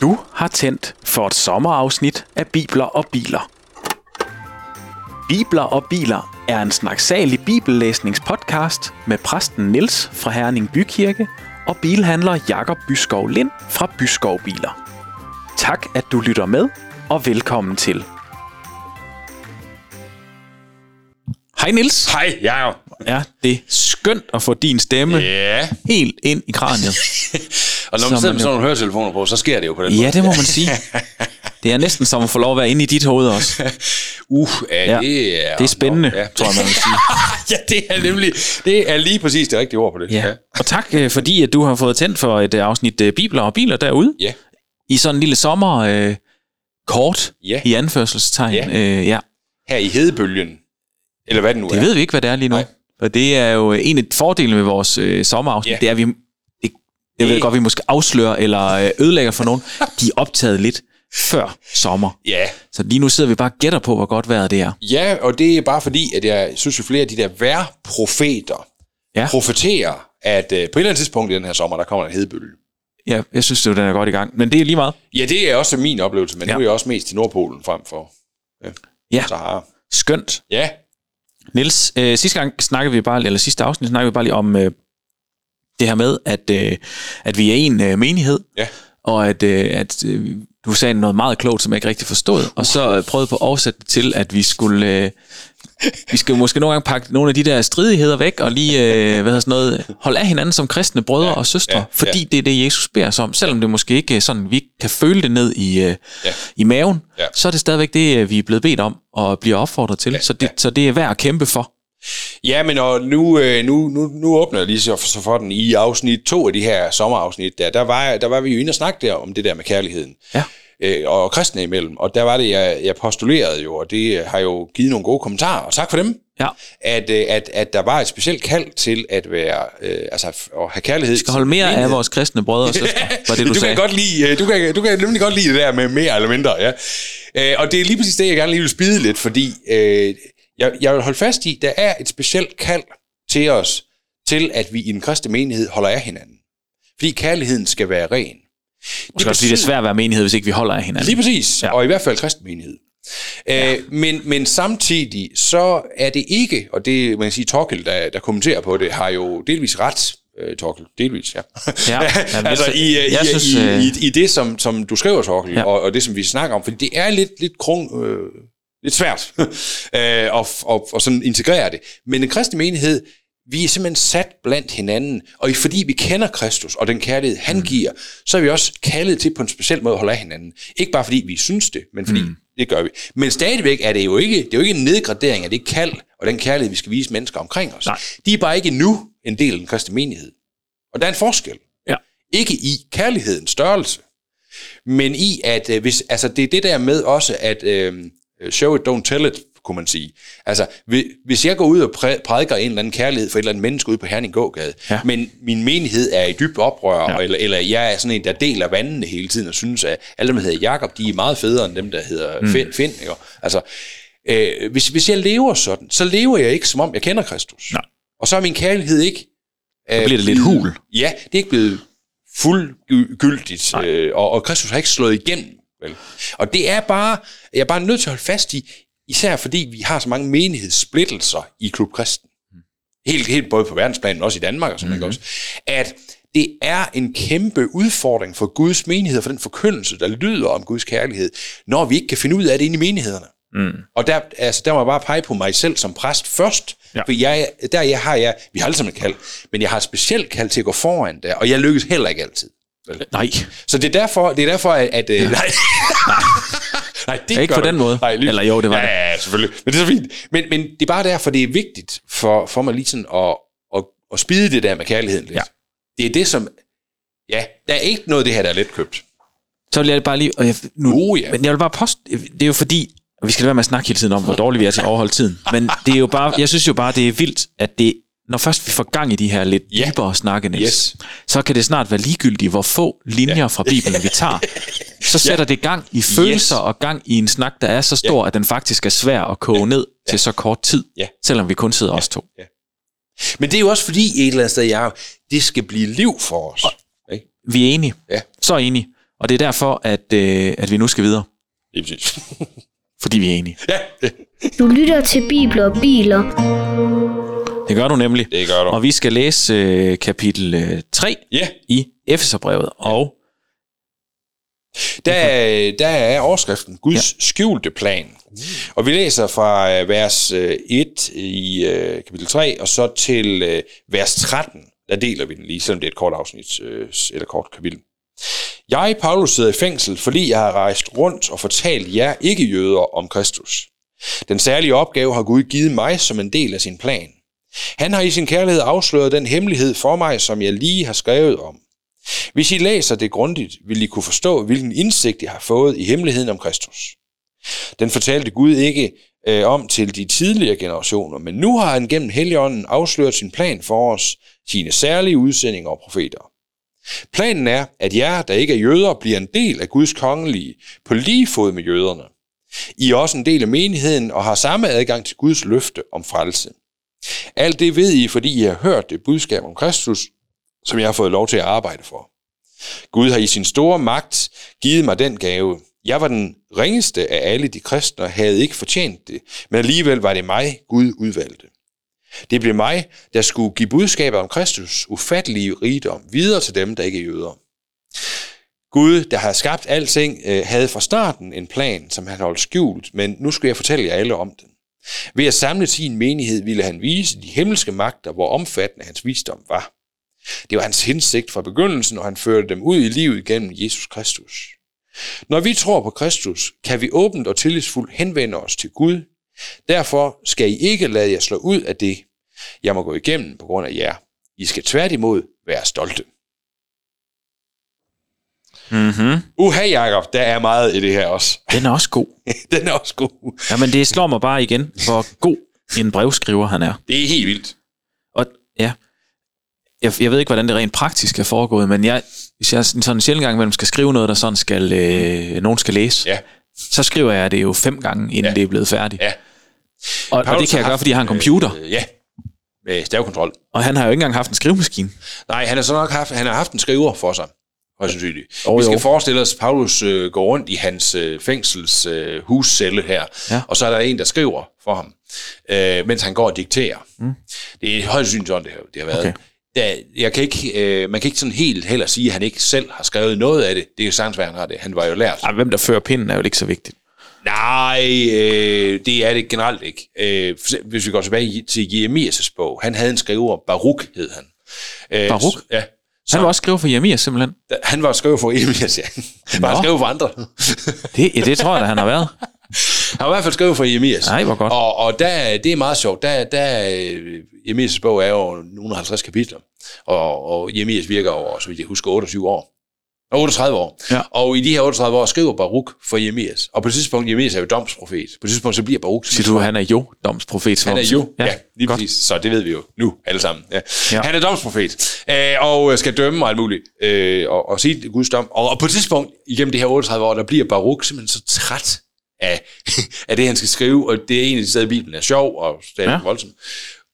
Du har tændt for et sommerafsnit af Bibler og Biler. Bibler og Biler er en snaksalig bibellæsningspodcast med præsten Niels fra Herning Bykirke og bilhandler Jakob Byskov Lind fra Byskov Biler. Tak, at du lytter med, og velkommen til. Hej Niels. Hej, Jacob. Ja, det er skønt at få din stemme Ja. helt ind i kraniet. Og når man sidder med sådan nogle høretelefoner på, så sker det jo på den Ja, måde. det må man sige. Det er næsten som at få lov at være inde i dit hoved også. Uh, ja, Ja. det er... Det er spændende, Ja. tror jeg, man vil sige. ja, det er nemlig... Det er lige præcis det rigtige ord på det. Ja. Og tak øh, fordi, at du har fået tændt for et øh, afsnit øh, Bibler og Biler derude. Ja. I sådan en lille sommer øh, kort Ja. i anførselstegn. Ja. Øh, ja. Her i hedebølgen. Eller hvad det nu Det er. ved vi ikke, hvad det er lige nu. Nej. Og det er jo en af fordelene med vores øh, sommerafsnit, Ja. det er, at vi... Det, jeg ved Det- godt, vi måske afslører eller øh, ødelægger for nogen. De er optaget lidt før sommer. Ja. Så lige nu sidder vi bare og gætter på, hvor godt vejret det er. ja, og det er bare fordi, at jeg synes jo flere af de der værprofeter Ja. profeterer, at øh, på et eller andet tidspunkt i den her sommer, der kommer en hedebølge. Ja, jeg synes, det den er godt i gang. Men det er lige meget. Ja, det er også min oplevelse, men Ja. ja. nu er jeg også mest til Nordpolen frem for Ja, Sahara. skønt. Ja, Niels, øh, sidste gang snakkede vi bare, eller sidste afsnit snakkede vi bare lige om øh, det her med, at, øh, at vi er en øh, menighed, ja. og at, øh, at øh, du sagde noget meget klogt, som jeg ikke rigtig forstod, og så øh, prøvede på at oversætte det til, at vi skulle, øh, vi skal måske nogle gange pakke nogle af de der stridigheder væk, og lige, øh, hvad hedder sådan noget, holde af hinanden som kristne brødre ja, og søstre, ja, fordi ja. det er det, Jesus beder os om, selvom det måske ikke sådan, vi kan føle det ned i, øh, Ja. i maven, Ja. så er det stadigvæk det, øh, vi er blevet bedt om, og bliver opfordret til, så, det, så det er værd at kæmpe for. Ja, men og nu, øh, nu, nu, nu åbner jeg lige så for, så for den i afsnit to af de her sommerafsnit. Der, der, var, der var vi jo inde og snakke der om det der med kærligheden. Ja. Øh, og kristne imellem. Og der var det, jeg, jeg postulerede jo, og det har jo givet nogle gode kommentarer, og tak for dem. Ja. At, øh, at, at der var et specielt kald til at være, øh, altså at have kærlighed. Vi skal holde mere af vores kristne brødre og søstre, var det du, du sagde. kan godt lide, øh, du kan, du kan nemlig godt lide det der med mere eller mindre, ja. Øh, og det er lige præcis det, jeg gerne lige vil spide lidt, fordi øh, jeg, jeg vil holde fast i, der er et specielt kald til os, til at vi i en kristne menighed holder af hinanden. Fordi kærligheden skal være ren. Det skal også sige, det er svært at være menighed, hvis ikke vi holder af hinanden. Lige præcis, Ja. og i hvert fald kristen menighed. Ja. Øh, men, men samtidig så er det ikke, og det man kan sige, Torkel, der, der kommenterer på det, har jo delvis ret, øh, Torkel, delvis, ja. Ja, ja, altså i, øh, jeg i, synes, i, øh, i, i det, som, som du skriver, Torkel, Ja. og, og det, som vi snakker om, fordi det er lidt, lidt krung, øh, lidt svært øh, at, at, at sådan integrere det. Men en kristen menighed, vi er simpelthen sat blandt hinanden, og fordi vi kender Kristus og den kærlighed, han Mm. giver, så er vi også kaldet til på en speciel måde at holde af hinanden. Ikke bare fordi vi synes det, men fordi mm. det gør vi. Men stadigvæk er det jo ikke, det er jo ikke en nedgradering af det kald og den kærlighed, vi skal vise mennesker omkring os. Nej. De er bare ikke nu en del af den kristne menighed. Og der er en forskel. Ja. Ikke i kærlighedens størrelse, men i, at øh, hvis, altså det er det der med også, at øh, show it, don't tell it, kunne man sige. Altså, hvi- hvis jeg går ud og præ- prædiker en eller anden kærlighed for et eller andet menneske ude på Herning Gågade, Ja. men min menighed er i dybt oprør, Ja. eller, eller jeg er sådan en, der deler vandene hele tiden, og synes, at alle dem, der hedder Jakob, de er meget federe end dem, der hedder mm. Finn. Finn ikke? Altså, øh, hvis, hvis jeg lever sådan, så lever jeg ikke, som om jeg kender Kristus. Nej. Og så er min kærlighed ikke... Øh, bliver det lidt hul. Ja, det er ikke blevet fuldgyldigt, øh, og, og Kristus har ikke slået igennem. Vel? Og det er bare, jeg er bare nødt til at holde fast i, især fordi vi har så mange menighedssplittelser i Klub Kristen. Helt, helt både på verdensplan, men også i Danmark og sådan mm-hmm. også, at det er en kæmpe udfordring for Guds menighed, for den forkyndelse, der lyder om Guds kærlighed, når vi ikke kan finde ud af det inde i menighederne. Mm. Og der, altså, der må jeg bare pege på mig selv som præst først, Ja. ja. for jeg, der jeg har jeg, vi har alle sammen et kald, men jeg har specielt kald til at gå foran der, og jeg lykkes heller ikke altid. Vel? Nej, Så det er derfor, det er derfor at... at øh, nej, nej, det Ikke på den måde. Nej, lige, Eller jo, det var ja, det. Ja, selvfølgelig. Men det er så fint. Men, men det er bare derfor, det er vigtigt for, for mig lige sådan at, at, at spide det der med kærligheden lidt. Ja. Det er det, som... Ja, der er ikke noget af det her, der er let købt. så vil jeg bare lige... Og jeg, nu, Uh, ja. Men jeg vil bare poste... Det er jo fordi... Vi skal lade være med at snakke hele tiden om, hvor dårligt vi er til at overholde tiden. Men det er jo bare... Jeg synes jo bare, det er vildt, at det... Når først vi får gang i de her lidt Ja. dybere snakke, Niels, Yes. så kan det snart være ligegyldigt, hvor få linjer ja. fra Bibelen vi tager. Så sætter det gang i følelser Yes. og gang i en snak, der er så stor, at den faktisk er svær at koge ned til så kort tid, Ja. selvom vi kun sidder os to. Men det er jo også fordi, et eller andet sted, jeg, det skal blive liv for os. Ikke? Vi er enige. Ja. Så enige. Og det er derfor, at, øh, at vi nu skal videre. Lige præcis. Fordi vi er enige. ja, Du lytter til Bibler og Biler. Det gør du nemlig. det gør du. Og vi skal læse øh, kapitel øh, 3 Ja, i Efeserbrevet. Og der, er- der er overskriften Guds ja. skjulte plan. Og vi læser fra øh, vers øh, 1 i øh, kapitel 3, og så til øh, vers 13. Der deler vi den lige, selvom det er et kort afsnit, øh, eller kort kapitel. Jeg, Paulus, sidder i fængsel, fordi jeg har rejst rundt og fortalt jer ikke-jøder om Kristus. Den særlige opgave har Gud givet mig som en del af sin plan. Han har i sin kærlighed afsløret den hemmelighed for mig, som jeg lige har skrevet om. Hvis I læser det grundigt, vil I kunne forstå, hvilken indsigt I har fået i hemmeligheden om Kristus. Den fortalte Gud ikke øh, om til de tidligere generationer, men nu har han gennem Helligånden afsløret sin plan for os, sine særlige udsendinger og profeter. Planen er, at jer, der ikke er jøder, bliver en del af Guds kongelige på lige fod med jøderne. I er også en del af menigheden og har samme adgang til Guds løfte om frelse. Alt det ved I, fordi I har hørt det budskab om Kristus, som jeg har fået lov til at arbejde for. Gud har i sin store magt givet mig den gave. Jeg var den ringeste af alle de kristne og havde ikke fortjent det, men alligevel var det mig, Gud udvalgte. Det blev mig, der skulle give budskabet om Kristus ufattelige rigdom videre til dem, der ikke er jøder. Gud, der har skabt alting, øh, havde fra starten en plan, som han holdt skjult, men nu skal jeg fortælle jer alle om den. Ved at samle sin menighed ville han vise de himmelske magter, hvor omfattende hans visdom var. Det var hans hensigt fra begyndelsen, og han førte dem ud i livet gennem Jesus Kristus. Når vi tror på Kristus, kan vi åbent og tillidsfuldt henvende os til Gud. Derfor skal I ikke lade jer slå ud af det, jeg må gå igennem på grund af jer. I skal tværtimod være stolte. mm-hmm. Uha, Jacob, der er meget i det her også. den er også god. Den er også god. Jamen, det slår mig bare igen, hvor god en brevskriver han er. Det er helt vildt. Og ja, jeg, jeg ved ikke, hvordan det rent praktisk er foregået, men jeg, hvis jeg sådan en sjældent gang imellem skal skrive noget, der sådan skal, øh, nogen skal læse, Ja. så skriver jeg det jo fem gange, inden Ja. det er blevet færdigt. Ja. Og, og det kan jeg gøre, fordi jeg har en computer, Øh, ja, med stavekontrol. og han har jo ikke engang haft en skrivemaskine. Nej, han har så nok haft, han har haft en skriver for sig. Højst sandsynligt. Jo, Vi skal jo. forestille os, at Paulus øh, går rundt i hans øh, fængsels øh, huscelle her, Ja. og så er der en, der skriver for ham, øh, mens han går og dikterer. Mm. Det er højst sandsynligt sådan, det har, det har været. Okay. Da, jeg kan ikke, øh, man kan ikke sådan helt heller sige, at han ikke selv har skrevet noget af det. Det er jo sagtens, han har det. Han var jo lært. Ej, hvem der fører pinden er jo ikke så vigtigt. Nej, øh, det er det generelt ikke. Øh, hvis vi går tilbage til Jeremias' bog, han havde en skriver, Baruk hed han. Øh, Baruk? s- Ja. Så, Han var også skriver for Jeremias simpelthen. han var skriver for Jeremias, ja. Han var skriver for andre. Det, det tror jeg da, han har været. Han var i hvert fald skrevet for Jeremias. Nej, hvor godt. Og, og der, det er meget sjovt. Der, der, øh, Jeremias' bog er jo nogle 50 kapitler, og, og Jeremias virker over, så vidt jeg husker, 28 år. Og 38 år. Ja. Og i de her 38 år skriver Baruk for Jeremias. Og på det tidspunkt, Jeremias er jo domsprofet. På det tidspunkt, så bliver Baruk... Siger du, han er jo domsprofet? Han er jo, ja, ja lige godt. præcis. Så det ved vi jo nu alle sammen. Ja. Ja. Ja. Han er domsprofet, øh, og skal dømme og alt muligt, øh, og, og sige Guds dom. Og, og på et tidspunkt, igennem de her 38 år, der bliver Baruk simpelthen så træt af, af det, han skal skrive, og det er de steder, i Bibelen er sjov og er Ja. ja. voldsomt.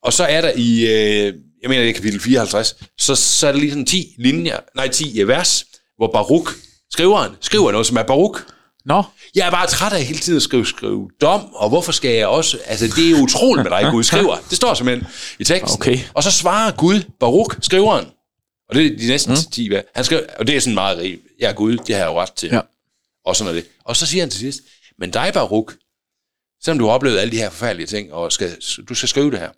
Og så er der i, øh, jeg mener det er kapitel 54, så, så er der lige sådan 10 linjer, nej 10 vers, hvor Baruk, skriveren, skriver noget, som er Baruk. Nå, Jeg er bare træt af hele tiden at skrive, skrive dom, og hvorfor skal jeg også... Altså, det er utroligt med dig, Gud skriver. Det står simpelthen i teksten. Okay. Og så svarer Gud, Baruk, skriveren. Og det er de næsten mm. 10 hvad? Han skriver, og det er sådan meget rigtigt. Jeg er Gud, det har jeg jo ret til. Ja. Og sådan er det. Og så siger han til sidst, men dig, Baruk, selvom du har oplevet alle de her forfærdelige ting, og skal, du skal skrive det her,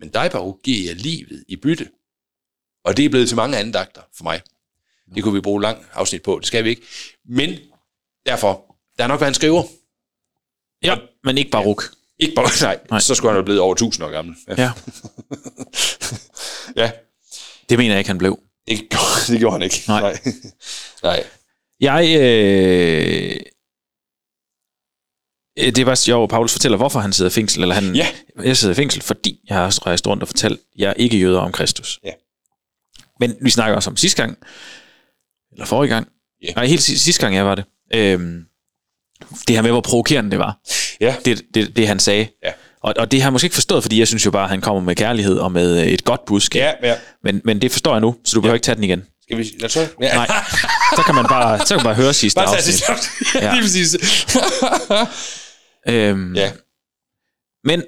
men dig, Baruk, giver jeg livet i bytte. Og det er blevet til mange andagter for mig. Det kunne vi bruge lang afsnit på, det skal vi ikke. Men derfor, der er nok været en skriver. ja, men ikke Baruk. Ikke bare, nej, Nej. så skulle han jo blevet over 1000 år gammel. Ja. Ja, ja. det mener jeg ikke, han blev. Det, gjorde, det gjorde han ikke. Nej. Nej. nej. Jeg, øh, det var sjovt, Paulus fortæller, hvorfor han sidder i fængsel. Eller han, Ja. Jeg sidder i fængsel, fordi jeg har rejst rundt og fortalt jer ikke jøder om Kristus. Ja. Men vi snakker også om sidste gang, eller forrige gang. Ja. Nej, helt sidste, gang jeg var det. Øhm, det her med, hvor provokerende det var. Ja. Det, det, det han sagde. Ja. Og, og det har jeg måske ikke forstået, fordi jeg synes jo bare, at han kommer med kærlighed og med øh, et godt budskab. Ja, ja. Men, men det forstår jeg nu, så du behøver ikke tage den igen. Skal vi... Lad os så... Ja. Nej, så kan man bare, så kan man bare høre sidste Bare afsnit. sidste ja. Ja. lige præcis. Øhm, ja. Men,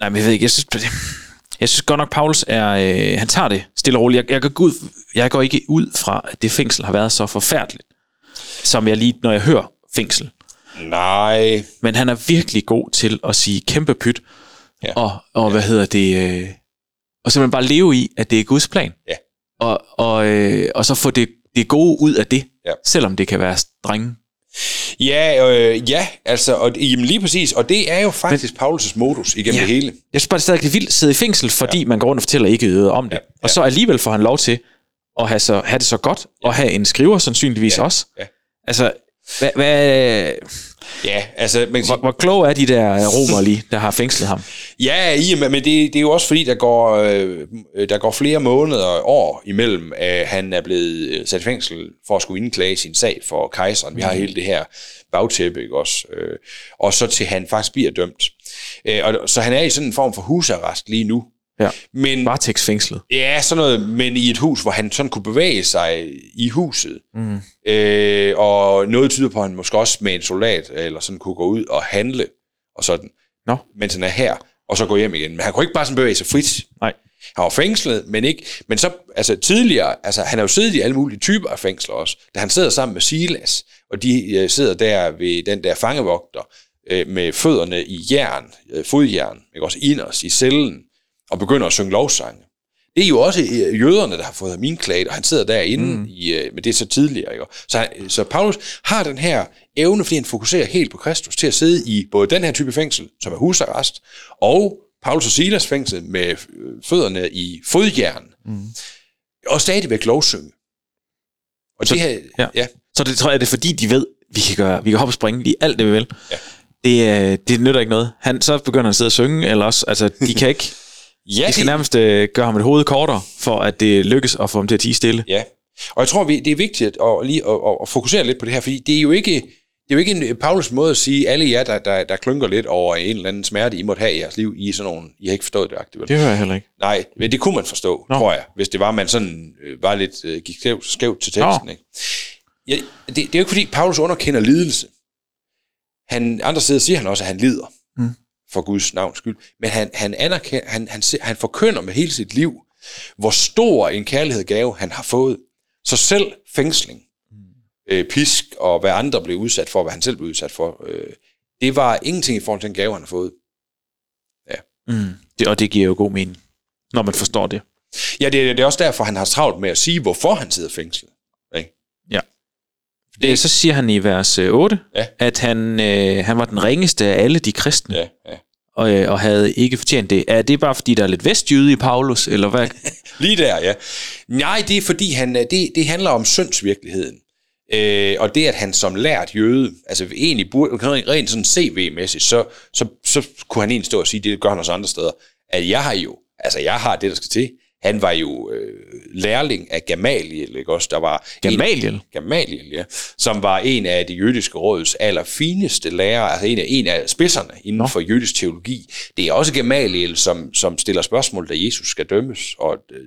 nej, men jeg ved ikke, jeg synes, jeg synes godt nok, Paulus er, øh, han tager det stille og roligt. Jeg, jeg, går ud, jeg går ikke ud fra, at det fængsel har været så forfærdeligt, som jeg lige, når jeg hører fængsel. Nej. Men han er virkelig god til at sige kæmpe pyt, Ja. ja. og, og hvad hedder det, øh, og simpelthen bare leve i, at det er Guds plan. Ja. Og, og, øh, og så få det, det gode ud af det, Ja. selvom det kan være strenge. Ja, øh, ja, altså, og, jamen lige præcis, og det er jo faktisk Paulus' modus igennem Ja. det hele. Jeg synes bare, det er stadig vildt at sidde i fængsel, fordi ja. man går rundt og fortæller ikke øget om det. Ja. Og så alligevel får han lov til at have, så, have det så godt, og have en skriver sandsynligvis Ja. også. Ja. Altså, hvad, hvad, Ja, altså, man hvor, hvor kloge er de der romer lige, der har fængslet ham? ja, i, men det, det er jo også fordi, der går, øh, der går flere måneder og år imellem, at han er blevet øh, sat i fængsel for at skulle indklage sin sag for kejseren. Vi har hele det her bagtæppe, ikke også? Øh, og så til han faktisk bliver dømt. Øh, og, så han er i sådan en form for husarrest lige nu. Ja. Men, Varetægtsfængslet. Ja, sådan noget, men i et hus, hvor han sådan kunne bevæge sig i huset. Mm. Øh, og noget tyder på, at han måske også med en soldat, eller sådan kunne gå ud og handle, og sådan, Nå. mens han er her, og så gå hjem igen. Men han kunne ikke bare sådan bevæge sig frit. Nej. Han var fængslet, men ikke... Men så, altså tidligere, altså han har jo siddet i alle mulige typer af fængsler også. Da han sidder sammen med Silas, og de øh, sidder der ved den der fangevogter, øh, med fødderne i jern, øh, fodjern, ikke også inderst i cellen, og begynder at synge lovsange. Det er jo også øh, jøderne, der har fået ham indklaget, og han sidder derinde, mm. i, øh, men det er så tidligere. Ikke? Så, han- så Paulus har den her evne, fordi han fokuserer helt på Kristus, til at sidde i både den her type fængsel, som er husarrest, og Paulus og Silas fængsel med øh, fødderne i fodjern, mm. og stadigvæk lovsynge. Og Så- det her, ja. ja, Så det tror jeg, det er fordi, de ved, vi kan, gøre, vi kan hoppe og springe lige alt det, vi vil. Ja. Det, øh, det nytter ikke noget. Han, så begynder han at sidde og synge, eller også, altså, de kan ikke, ja, de skal det- nærmest øh, gøre ham et hoved kortere, for at det lykkes at få ham til at tige stille. Ja, og jeg tror, vi, det er vigtigt at, lige at, at, at fokusere lidt på det her, fordi det er jo ikke, det er jo ikke en Paulus måde at sige, alle jer, der, der, der klynker lidt over en eller anden smerte, I måtte have i jeres liv, I er sådan nogen, I har ikke forstået det aktivt. Det hører jeg heller ikke. Nej, men det kunne man forstå, Nå. Tror jeg, hvis det var, man sådan øh, var lidt øh, gik skævt, skævt til teksten. Nå. Ikke? Ja, det, det er jo ikke, fordi Paulus underkender lidelse. Han, andre steder siger han også, at han lider. For Guds navns skyld. Men han, han, anerkender, han, han, han forkynder med hele sit liv, hvor stor en kærlighed gave han har fået. Så selv fængsling, øh, pisk og hvad andre blev udsat for, hvad han selv blev udsat for, øh, det var ingenting i forhold til den gave, han har fået. Mm. Det, og det giver jo god mening, når man forstår det. Ja, det, er- det er også derfor, han har travlt med at sige, hvorfor han sidder fængslet. Ikke? Det, så siger han i vers øh, 8, Ja. at han, øh, han var den ringeste af alle de kristne, Ja, ja. og, øh, og havde ikke fortjent det. Er det bare fordi, der er lidt vestjyde i Paulus, eller hvad? Lige der, ja. Nej, det er fordi, han, øh, det, det handler om syndsvirkeligheden. Øh, og det, at han som lært jøde, altså egentlig burde, rent sådan CV-mæssigt, så, så, så kunne han egentlig stå og sige, det gør han også andre steder, at jeg har jo, altså jeg har det, der skal til. Han var jo øh, lærling af Gamaliel, ikke også? Der var en- Gamaliel? Gamaliel, ja, som var en af det jødiske råds allerfineste lærere, altså en af, en af spidserne inden Nå. Nå. for jødisk teologi. Det er også Gamaliel, som, som stiller spørgsmål, da Jesus skal dømmes, og øh,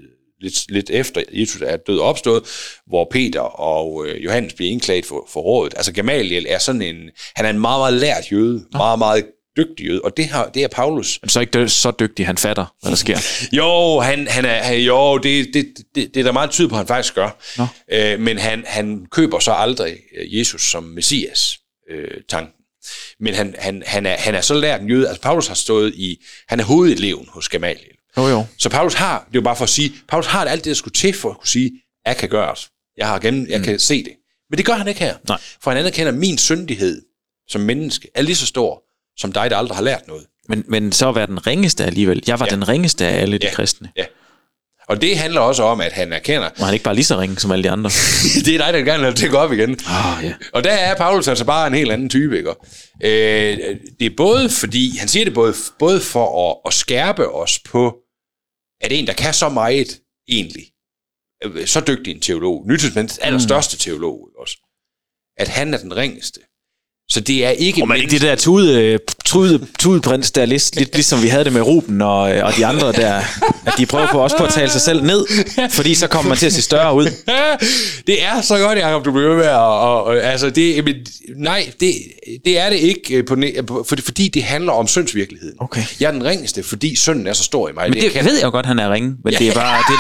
lidt, lidt efter Jesus er død og opstået, hvor Peter og øh, Johannes bliver indklaget for, for rådet. Altså Gamaliel er sådan en, han er en meget, meget lært jøde, meget, meget dygtig jøde, og det, har, det er Paulus. Men så ikke så dygtig, han fatter, hvad der sker. Jo, han, han er, han, jo det, det, det, det er der meget tid på, at han faktisk gør. Nå. Øh, men han, han køber så aldrig øh, Jesus som Messias øh, tanken. Men han, han, han, er, han er så lært en jøde. Altså Paulus har stået i, han er hovedeleven hos Gamaliel. Jo, jo. Så Paulus har, det er jo bare for at sige, Paulus har alt det, der skulle til for at kunne sige, jeg kan gøre det. Jeg, har gennem, jeg kan se det. Men det gør han ikke her. Nej. For han anerkender, at min syndighed som menneske er lige så stor, som dig, der aldrig har lært noget. Men, men så at være den ringeste alligevel. Jeg var ja. Den ringeste af alle de Ja. kristne. Ja. Og det handler også om, at han erkender, Og han er ikke bare lige så ringe som alle de andre. det er dig, der gerne vil gå op igen. Ah, ja. Og der er Paulus altså bare en helt anden type, ikke? Øh, det er både fordi, han siger det både, både for at, at skærpe os på, at en, der kan så meget egentlig, øh, så dygtig en teolog, Nytestamentets allerstørste teolog også, at han er den ringeste. Så det er ikke... Og ikke det der tude, tude, tudeprins der, lidt, lidt ligesom vi havde det med Ruben og, øh, og de andre der, at de prøver på også på at tale sig selv ned, fordi så kommer man til at se større ud. det er så godt, Jacob, du bliver med at... Og, og, altså, det, men, nej, det, det er det ikke, øh, på, for, fordi det handler om syndsvirkeligheden. Okay. Jeg er den ringeste, fordi synden er så stor i mig. Men det, det ved jeg jo godt, han er ringe, men det er bare... Det,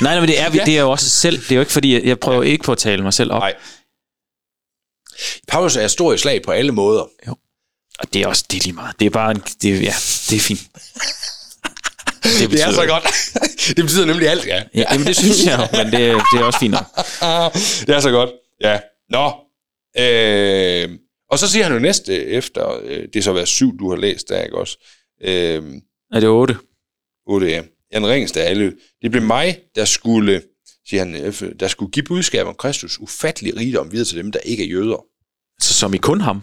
nej, nej, men det er, det er jo også selv. Det er jo ikke, fordi jeg, jeg prøver ikke på at tale mig selv op. Nej. Paulus er stor i slag på alle måder. Jo. Og det er også det er lige meget. Det er bare en, det, ja, det er fint. Det, det er så godt. det betyder nemlig alt, ja. ja jamen, det synes jeg men det, det er også fint nok. det er så godt, ja. Nå, øh, og så siger han jo næste efter, øh, det er så været syv, du har læst der, ikke også? Øh, er det otte? Otte, ja. Ringeste af alle. Det blev mig, der skulle, siger han, øh, der skulle give budskab om Kristus ufattelig rigdom videre til dem, der ikke er jøder. Så som i kun ham?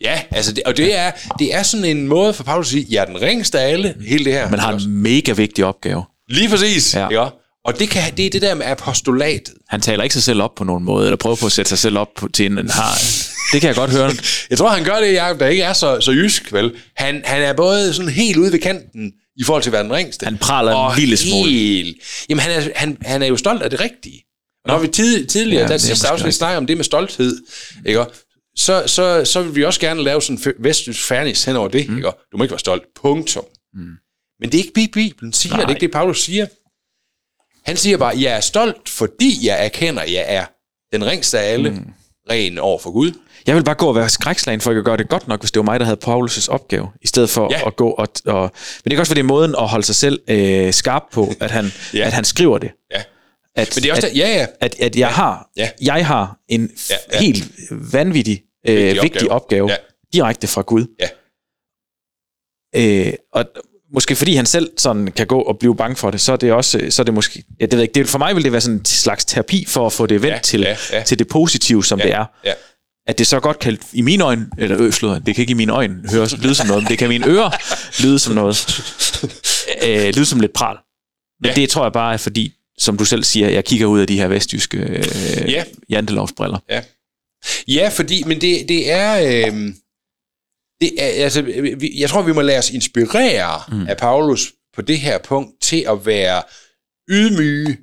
Ja, altså det, og det er, det er sådan en måde for Paulus at sige, jeg er den ringeste af alle, hele det her. Men har en mega vigtig opgave. Lige præcis, ja. ja. Og det, kan, det er det der med apostolatet. Han taler ikke sig selv op på nogen måde, eller prøver på at sætte sig selv op på, til en har. Det kan jeg godt høre. jeg tror, han gør det, Jacob, der ikke er så, så jysk, vel? Han, han er både sådan helt ude ved kanten i forhold til at være den ringeste. Han praler en lille smule. Helt, jamen, han er, han, han er jo stolt af det rigtige. Når vi tid, tidligere, ja, der sidste afsnit om det med stolthed, ikke? Så, så, så vil vi også gerne lave sådan en vestjysk fairness hen over det. Mm. Ikke? Du må ikke være stolt. Punktum. Mm. Men det er ikke Bibelen siger, Nej. det er ikke det, Paulus siger. Han siger bare, jeg er stolt, fordi jeg erkender, jeg er den ringste af alle, mm. Ren over for Gud. Jeg vil bare gå og være skrækslagen for at gøre det godt nok, hvis det var mig, der havde Paulus' opgave, i stedet for ja. at gå og, og... Men det er også, fordi måden at holde sig selv øh, skarp på, at han, ja. at han skriver det. Ja. At, Men det er også at, der, ja, ja. At, at jeg, ja. Har, ja. jeg har en ja, ja. helt vanvittig øh, vigtig, vigtig opgave, opgave ja. direkte fra Gud. Ja. Øh, og måske fordi han selv sådan kan gå og blive bange for det, så er det også, så er det måske, ja, det ved ikke, det, for mig vil det være sådan en slags terapi for at få det vendt ja, til, ja, ja. til det positive, som ja, det er. Ja. At det så godt kan, i mine øjne, eller øh, slået, det kan ikke i mine øjne høres, lyde som noget, men det kan i mine ører lyde som noget, øh, lyde som lidt pral. Men ja. det tror jeg bare er fordi, som du selv siger, jeg kigger ud af de her vestjyske øh, ja. jantelovsbriller. Ja. ja, fordi, men det, det er... Øh, det er, altså, vi, jeg tror, vi må lade os inspirere mm. af Paulus på det her punkt til at være ydmyge,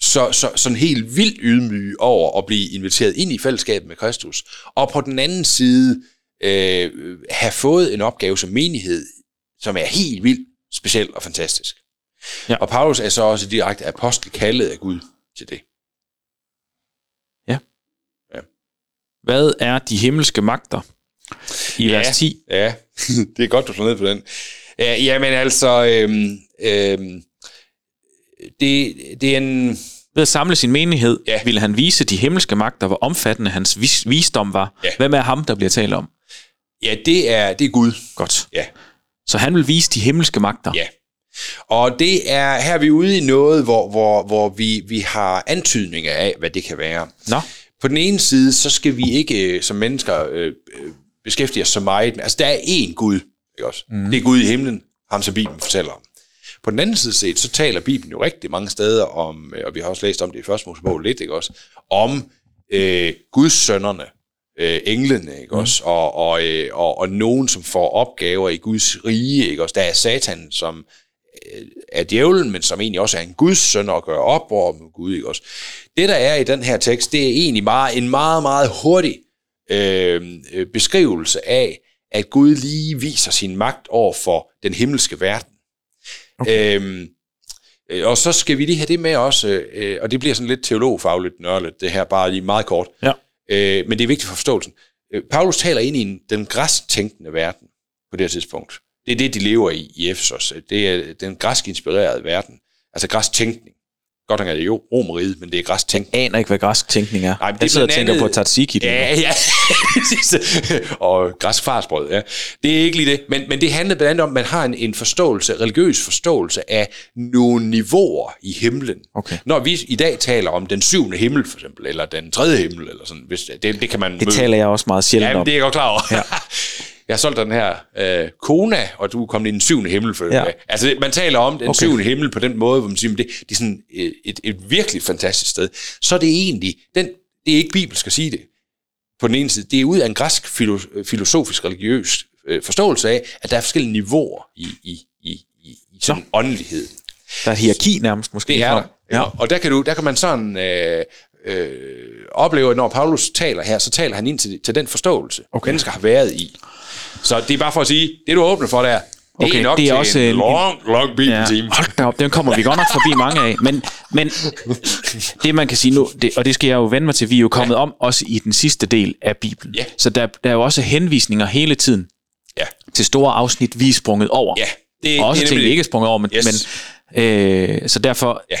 så, så, sådan helt vildt ydmyge over at blive inviteret ind i fællesskabet med Kristus, og på den anden side øh, have fået en opgave som menighed, som er helt vildt speciel og fantastisk. Ja. Og Paulus er så også direkte apostel kaldet af Gud til det. Ja. ja. Hvad er de himmelske magter? I ja, vers 10. Ja, det er godt, du slår ned på den. Ja, jamen altså, øhm, øhm, det, det er en... Ved at samle sin menighed, ja. ville han vise de himmelske magter, hvor omfattende hans vis, visdom var. Ja. Hvem er ham, der bliver talt om? Ja, det er, det er Gud. Godt. Ja. Så han vil vise de himmelske magter. Ja. Og det er, her er vi ude i noget, hvor, hvor, hvor vi, vi har antydninger af, hvad det kan være. Nå. På den ene side, så skal vi ikke øh, som mennesker øh, beskæftige os så meget. Altså, der er én Gud, ikke også? Mm. Det er Gud i himlen, ham som Bibelen fortæller om. På den anden side set, så taler Bibelen jo rigtig mange steder om, øh, og vi har også læst om det i første Mosebog lidt, ikke også, om øh, Guds sønnerne, øh, englene, ikke mm. også, og, og, øh, og, og nogen, som får opgaver i Guds rige, ikke også. Der er Satan, som øh, er djævlen, men som egentlig også er en Guds søn og gør op over med Gud, ikke også. Det, der er i den her tekst, det er egentlig meget, en meget, meget hurtig øh, beskrivelse af, at Gud lige viser sin magt over for den himmelske verden. Okay. Øhm, øh, og så skal vi lige have det med også, øh, og det bliver sådan lidt teologfagligt nørdet, det her bare lige meget kort. Ja. Øh, men det er vigtigt for forståelsen. Øh, Paulus taler ind i en, den græsk-tænkende verden på det her tidspunkt. Det er det, de lever i i Efesos. Det er den græsk-inspirerede verden. Altså græsk-tænkning. Godt nok er det jo romeriet, men det er græsk tænkning. Jeg aner ikke, hvad græsk tænkning er. Nej, det jeg sidder og tænker andet... på tzatziki. Ja, ja. og græsk farsbrød, ja. Det er ikke lige det. Men, men det handler blandt andet om, at man har en, en forståelse, religiøs forståelse af nogle niveauer i himlen. Okay. Når vi i dag taler om den syvende himmel, for eksempel, eller den tredje himmel, eller sådan, hvis, det, det kan man... Det møde. taler jeg også meget sjældent ja, om. det er jeg godt klar over. Ja. jeg har solgt den her øh, kona, og du er kommet i den syvende himmel. For ja. Altså, man taler om den okay. syvende himmel på den måde, hvor man siger, det, det er sådan et, et, et virkelig fantastisk sted. Så er det egentlig, den, det er ikke bibelsk at sige det. på den ene side, det er ud af en græsk filo- filosofisk religiøs øh, forståelse af, at der er forskellige niveauer i, i, i, i, i sådan åndelighed. Der er et hierarki nærmest måske. Det er der. Ja. Ja. Og der kan, du, der kan man sådan øh, øh, opleve, at når Paulus taler her, så taler han ind til, til den forståelse, okay. mennesker har været i. Så det er bare for at sige, det du åbner for der, det Okay, er nok det er til også en, en- long, long Ja. bibeltime. Hold da op, den kommer vi godt nok forbi mange af. Men, men det man kan sige nu, det, og det skal jeg jo vende mig til, vi er jo kommet ja. om også i den sidste del af Bibelen. Ja. Så der, der er jo også henvisninger hele tiden Ja, til store afsnit, vi er sprunget over. ja. Det, og også det er ting, vi ikke er sprunget over. Men, Yes. men, øh, så derfor, Ja.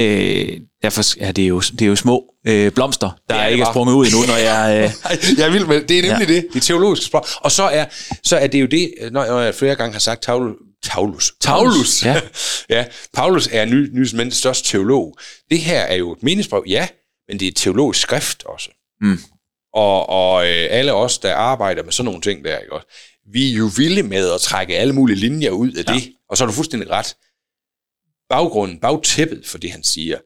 Øh, derfor er det jo, det er jo små øh, blomster, der er ja, det ikke er sprunget ud endnu, når jeg... Øh, jeg er vild med det. Det er nemlig ja. det. Det er teologisk sprog. Og så er, så er det jo det, når når jeg flere gange har sagt Paulus. Paulus. Paulus. Ja. ja. Paulus er ny, ny største teolog. Det her er jo et meningsbrev, ja, men det er et teologisk skrift også. Mm. Og, og øh, alle os, der arbejder med sådan nogle ting der, ikke også? vi er jo vilde med at trække alle mulige linjer ud af ja. det. Og så er du fuldstændig ret. Baggrunden, bagtæppet for det, han siger,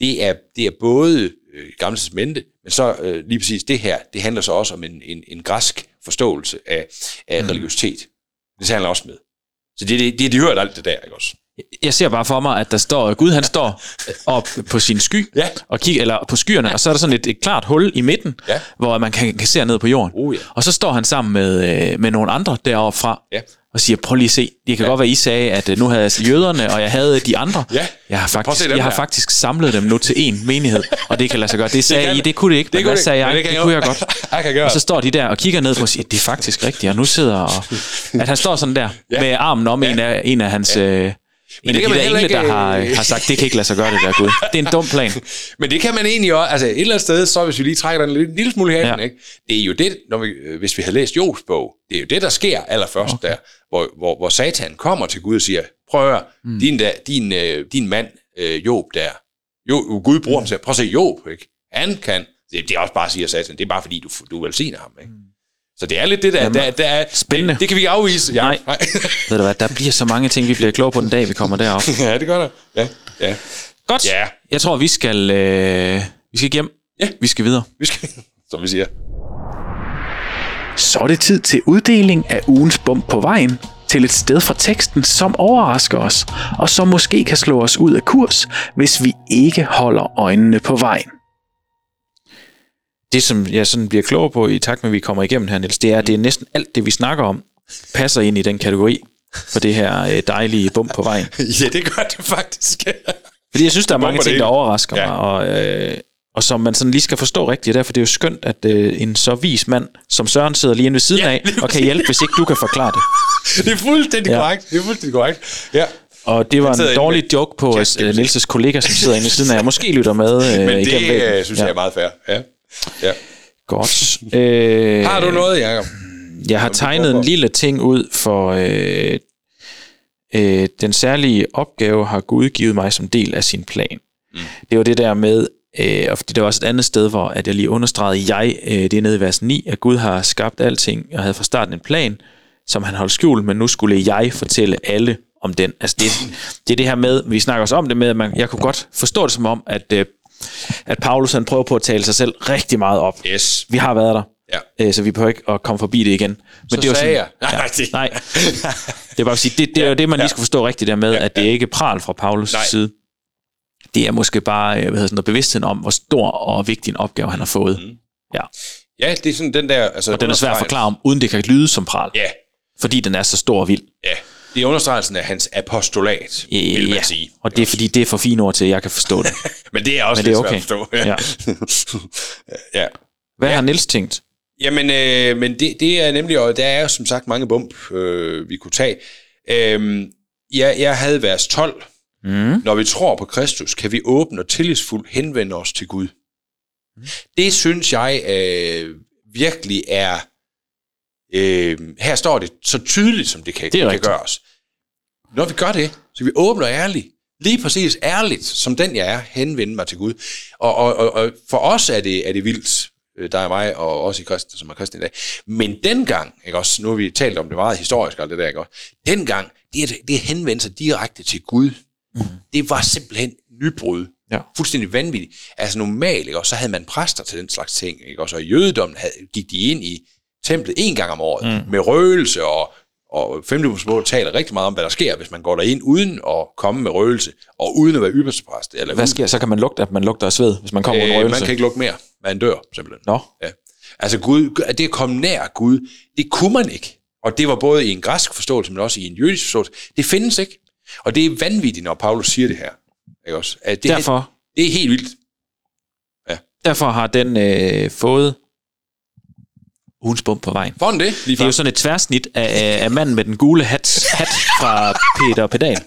det er, det er både øh, gamle testamente, men så øh, lige præcis det her, det handler så også om en, en, en græsk forståelse af, af mm. religiøsitet. Det handler også med. Så det, det, det, de hører alt det der, ikke også? Jeg ser bare for mig, at der står, Gud han står op på sin sky, Ja. og kigger, eller på skyerne, og så er der sådan et, et klart hul i midten, Ja. hvor man kan, kan se ned på jorden. Oh, ja. Og så står han sammen med, øh, med nogle andre deroppe fra, Ja. og siger, prøv lige at se, det kan ja. godt være, I sagde, at øh, nu havde jeg jøderne, og jeg havde de andre. Ja. Jeg har faktisk, jeg har her. faktisk samlet dem nu til én menighed, og det kan lade sig gøre. Det sagde kan- I, det kunne det ikke, det men kunne hvad det sagde jeg? det Det, det kunne jeg godt. Jeg kan gøre Og så det. står de der og kigger ned på og siger, det er faktisk rigtigt, og nu sidder og, at han står sådan der Ja. med armen om en, af, en af hans... Øh, en det kan man der heller engle, der ikke, har, øh, har sagt, det kan ikke lade sig gøre, det der Gud. Det er en dum plan. Men det kan man egentlig også, altså et eller andet sted, så hvis vi lige trækker den en lille, lille smule her, Ja. ikke? det er jo det, når vi, øh, hvis vi har læst Jobs bog, det er jo det, der sker allerførst okay. der, hvor, hvor, hvor Satan kommer til Gud og siger, prøv at høre, mm. din, der, din, øh, din mand øh, Job der, jo, Gud bruger ham til, prøv at se Job, ikke? han kan, det, det er også bare, siger Satan, det er bare fordi, du, du velsigner ham. Ikke? Så det er lidt det der, Jamen, der, der er, spændende. Det, det kan vi ikke afvise. Ja. Nej. Ved du hvad, der bliver så mange ting, vi bliver klogere på den dag, vi kommer derop. ja, det gør der. Ja, ja. Godt. Ja. Jeg tror, vi skal, øh, vi skal hjem. Ja. Vi skal videre. Vi skal, som vi siger. Så er det tid til uddeling af ugens bump på vejen til et sted fra teksten, som overrasker os, og som måske kan slå os ud af kurs, hvis vi ikke holder øjnene på vejen. Det, som jeg sådan bliver klogere på i takt med, at vi kommer igennem her, Niels, det er, at det er næsten alt det, vi snakker om, passer ind i den kategori for det her øh, dejlige bump på vejen. Ja, det gør det faktisk. Fordi jeg synes, der er mange ting, det der overrasker Ja. mig, og, øh, og som man sådan lige skal forstå rigtigt. Derfor det er jo skønt, at øh, en så vis mand som Søren sidder lige inde ved siden Ja, af, og kan hjælpe, hvis ikke du kan forklare det. det er fuldstændig Ja. ja. korrekt. Det er fuldstændig korrekt. Ja. Og det var en dårlig med- joke på uh, det. Nielses kollega, som sidder inde ved siden af, måske lytter med øh, Men igennem det øh, synes jeg er meget fair. Ja. Ja. Godt. Øh, Har du noget, Jacob? Jeg har tegnet en lille ting ud for øh, øh, den særlige opgave har Gud givet mig som del af sin plan. Mm. Det var det der med, øh, og fordi der var også et andet sted, hvor at jeg lige understregede, jeg, øh, det er nede i vers 9, at Gud har skabt alting, og havde fra starten en plan, som han holdt skjult, men nu skulle jeg fortælle alle om den. Altså det, det er det her med, vi snakker også om det med, at man, jeg kunne godt forstå det som om, at, øh, at Paulus han prøver på at tale sig selv rigtig meget op. Yes. Vi har været der. Ja. Øh, så vi behøver ikke at komme forbi det igen. Men Så det er jo sådan, jeg. Ja, Nej, det- er bare at sige, det, det er jo det, man lige skal forstå rigtigt der med, at det er ikke pral fra Paulus Nej. side. Det er måske bare øh, hvad hedder sådan noget, bevidstheden om, hvor stor og vigtig en opgave han har fået. Mm. Ja. Ja, det er sådan den der... Altså, Og den er svær at forklare om, uden det kan lyde som pral. Ja, Fordi den er så stor og vild. ja. Det er understregelsen af hans apostolat, vil man ja. sige. Og det er fordi, det er for fine ord til, at jeg kan forstå det. Men det er også Men det er okay. svært at forstå. Ja. ja. Hvad har Nils tænkt? Jamen, øh, men det, det er nemlig, og der er jo som sagt mange bump, øh, vi kunne tage. Øh, jeg, jeg havde vers 12. Mm. Når vi tror på Kristus, kan vi åbne og tillidsfuldt henvende os til Gud. Det synes jeg øh, virkelig er... Øh, her står det så tydeligt, som det kan, Det kan rigtigt. gøres. Når vi gør det, så vi åbner ærligt, lige præcis ærligt, som den jeg er, henvende mig til Gud. Og, og, og, og for os er det, er det vildt, øh, der er mig, og også i kristen, som er kristen i dag. Men dengang, ikke også, nu har vi talt om det meget historisk, og det der, ikke også, dengang, det det er henvendt sig direkte til Gud. Mm. Det var simpelthen nybrud Ja. Fuldstændig vanvittigt. Altså normalt, ikke? og så havde man præster til den slags ting. Ikke? Og så i jødedommen havde, gik de ind i templet en gang om året mm. med røgelse, og, og femte taler rigtig meget om, hvad der sker, hvis man går derind uden at komme med røgelse, og uden at være ypperste præst. Eller Hvad sker? Så kan man lugte, at man lugter af sved, hvis man kommer øh, Øh, røgelse. man kan ikke lukke mere. Man dør, simpelthen. Nå. Ja. Altså Gud, at det at komme nær Gud, det kunne man ikke. Og det var både i en græsk forståelse, men også i en jødisk forståelse. Det findes ikke. Og det er vanvittigt, når Paulus siger det her. Ikke også? At det, Derfor, det er helt vildt. derfor har den øh, fået ugens bump på vejen. Den det? Lige Det er jo sådan et tværsnit af, af, manden med den gule hat, hat fra Peter Pedal.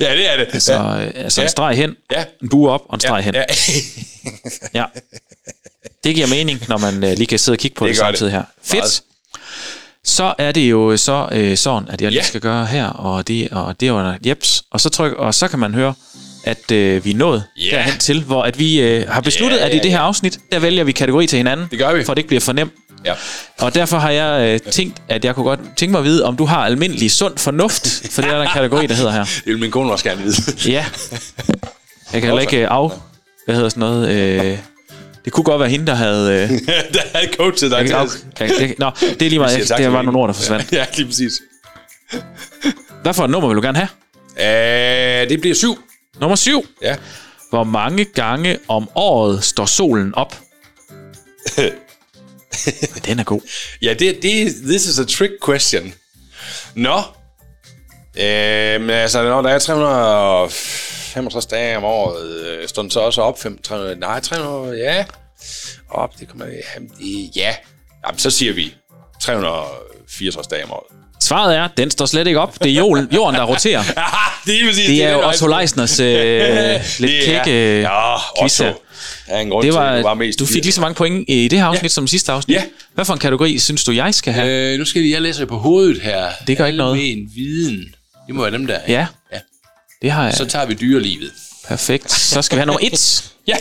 Ja, det er det. Så øh, altså en Ja. streg hen, Ja. en bue op og en streg hen. Ja. Ja. Det giver mening, når man øh, lige kan sidde og kigge på det, Det gør det. samtidig her. Fedt. Så er det jo så øh, sådan, at jeg lige Ja. skal gøre her, og det, og det var jeps. Og så, tryk, og så kan man høre, at øh, vi er nået Ja. derhen til, hvor at vi øh, har besluttet, Ja, at i det her afsnit, der vælger vi kategori til hinanden, Det gør vi. for at det ikke bliver for nemt. ja. Og derfor har jeg øh, tænkt, at jeg kunne godt tænke mig at vide, om du har almindelig sund fornuft, for det er der en kategori, der hedder her. Det vil min kone også gerne vide. Ja. Jeg kan heller ikke øh, af... Hvad hedder sådan noget? Øh, det kunne godt være hende, der havde... Øh, der er et coach til dig. til det, nå, det er lige meget. Jeg, det var nogle ord, der forsvandt. Ja, lige præcis. Hvad for et nummer vil du gerne have? Uh, det bliver syv. Nummer 7. Ja. Hvor mange gange om året står solen op? Den er god. Ja, det, det, this is a trick question. Nå. Øhm, altså, når der er 365 dage om året, øh, står den så også op? 5, 300, nej, 300, ja. Op, det kommer, det, ja. Jamen, så siger vi 364 dage om året. Svaret er, den står slet ikke op. Det er jorden, jorden der roterer. det er præcis. Det er jo den Otto vej. Leisners øh, lidt kække Ja, quiz her. Otto. Der er en grund Det til, at du var var, mest du fik lige så mange point i det her afsnit ja. som sidste afsnit. Ja. Hvad for en kategori synes du, jeg skal have? Øh, nu skal jeg, jeg læser på hovedet her. Det gør ikke noget. En viden. Det må være dem der. Ja, ja. det har jeg. Så tager vi dyrelivet. Perfekt. Så skal vi have nummer et. Ja.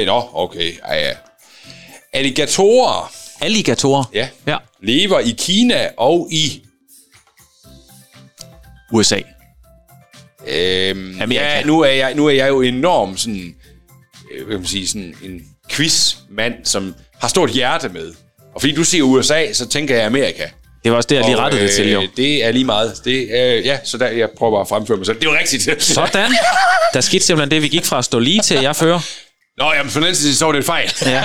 Øh, nå, okay. Ej, ja. Alligatorer Alligatorer. ja, Ja. lever i Kina og i... USA. Øhm, Amerika. ja, nu er, jeg, nu er jeg jo enorm sådan, øh, hvad kan man sige, sådan en quizmand, som har stort hjerte med. Og fordi du siger USA, så tænker jeg Amerika. Det var også det, jeg lige Og, rettede det til, jo. øh, Det er lige meget. Det, øh, ja, så der, jeg prøver bare at fremføre mig selv. Det er jo rigtigt. Sådan. Der skete simpelthen det, vi gik fra at stå lige til, at jeg fører. Nå, jamen for den så var det et fejl. Ja.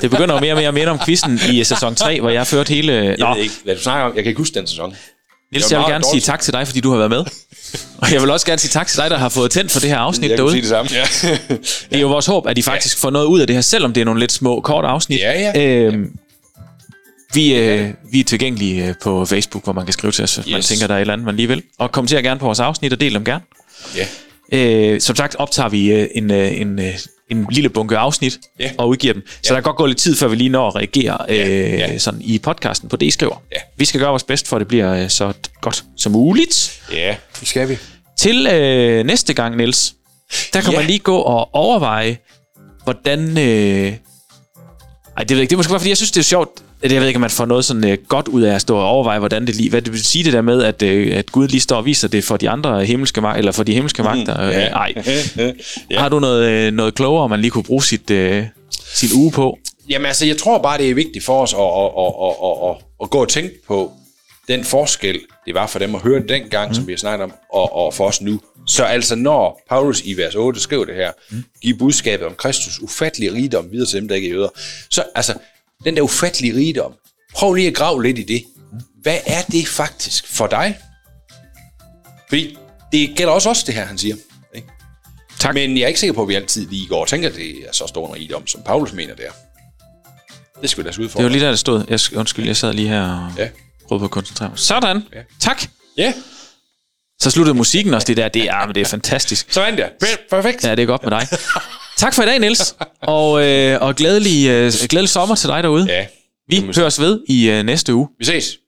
Det begynder jo mere og mere at minde om quizzen i sæson 3, hvor jeg førte hele... Jeg Nå, ved ikke, hvad du snakker om. Jeg kan ikke huske den sæson. Niels, jeg vil gerne sige dårligt. tak til dig, fordi du har været med. Og jeg vil også gerne sige tak til dig, der har fået tændt for det her afsnit Jeg kan derude. sige det samme. Ja. Det er jo vores håb, at I faktisk får noget ud af det her, selvom det er nogle lidt små, korte afsnit. Ja, ja. Øhm, vi, øh, vi er tilgængelige øh, på Facebook, hvor man kan skrive til os, hvis man Yes. tænker, der er et eller andet, man lige vil. Og kommenter gerne på vores afsnit og del dem gerne. ja. Øh, som sagt optager vi øh, en, øh, en, øh, en lille bunke afsnit Ja. og udgiver dem. Så Ja. der kan godt gå lidt tid, før vi lige når at reagere øh, ja. Sådan i podcasten på det, I skriver. Ja. Vi skal gøre vores bedste, for at det bliver øh, så godt som muligt. Ja, det skal vi. Til øh, næste gang, Niels, der kan Ja. man lige gå og overveje, hvordan... Øh... Ej, det ved jeg ikke. Det er måske bare, fordi jeg synes, det er sjovt. Jeg ved ikke, om man får noget sådan øh, godt ud af at stå og overveje, hvordan det lige... Hvad det vil sige det der med, at, øh, at Gud lige står og viser det for de andre himmelske magter, eller for de himmelske magter. Øh, ja. ej. Ja. Har du noget, øh, noget klogere, man lige kunne bruge sit, øh, sin uge på? Jamen altså, jeg tror bare, det er vigtigt for os at, at, at, at, at, at gå og tænke på den forskel, det var for dem at høre dengang, mm. som vi har snakket om, og, og for os nu. Så altså, når Paulus i vers 8 skriver det her, mm. giver budskabet om Kristus ufattelige rigdom videre til dem, der ikke er jøder, så altså, den der ufattelige rigdom, prøv lige at grave lidt i det. Hvad er det faktisk for dig? Fordi det gælder også os, det her, han siger. Ikke? Tak. Men jeg er ikke sikker på, at vi altid lige går og tænker, at det er så stor en rigdom, som Paulus mener det er. Det skal vi lade os Det udfordre. var lige der, det stod. Jeg, sk- undskyld, jeg sad lige her og Ja. prøvede på at koncentrere mig. Sådan. Ja. Tak. Ja, Så sluttede musikken også det der. Det er, men det er fantastisk. så vandt jeg. Per- Perfekt. Ja, det er godt med dig. Tak for i dag, Niels. Og, øh, og glædelig, øh, glædelig sommer til dig derude. Ja, Vi høres ved i øh, næste uge. vi ses.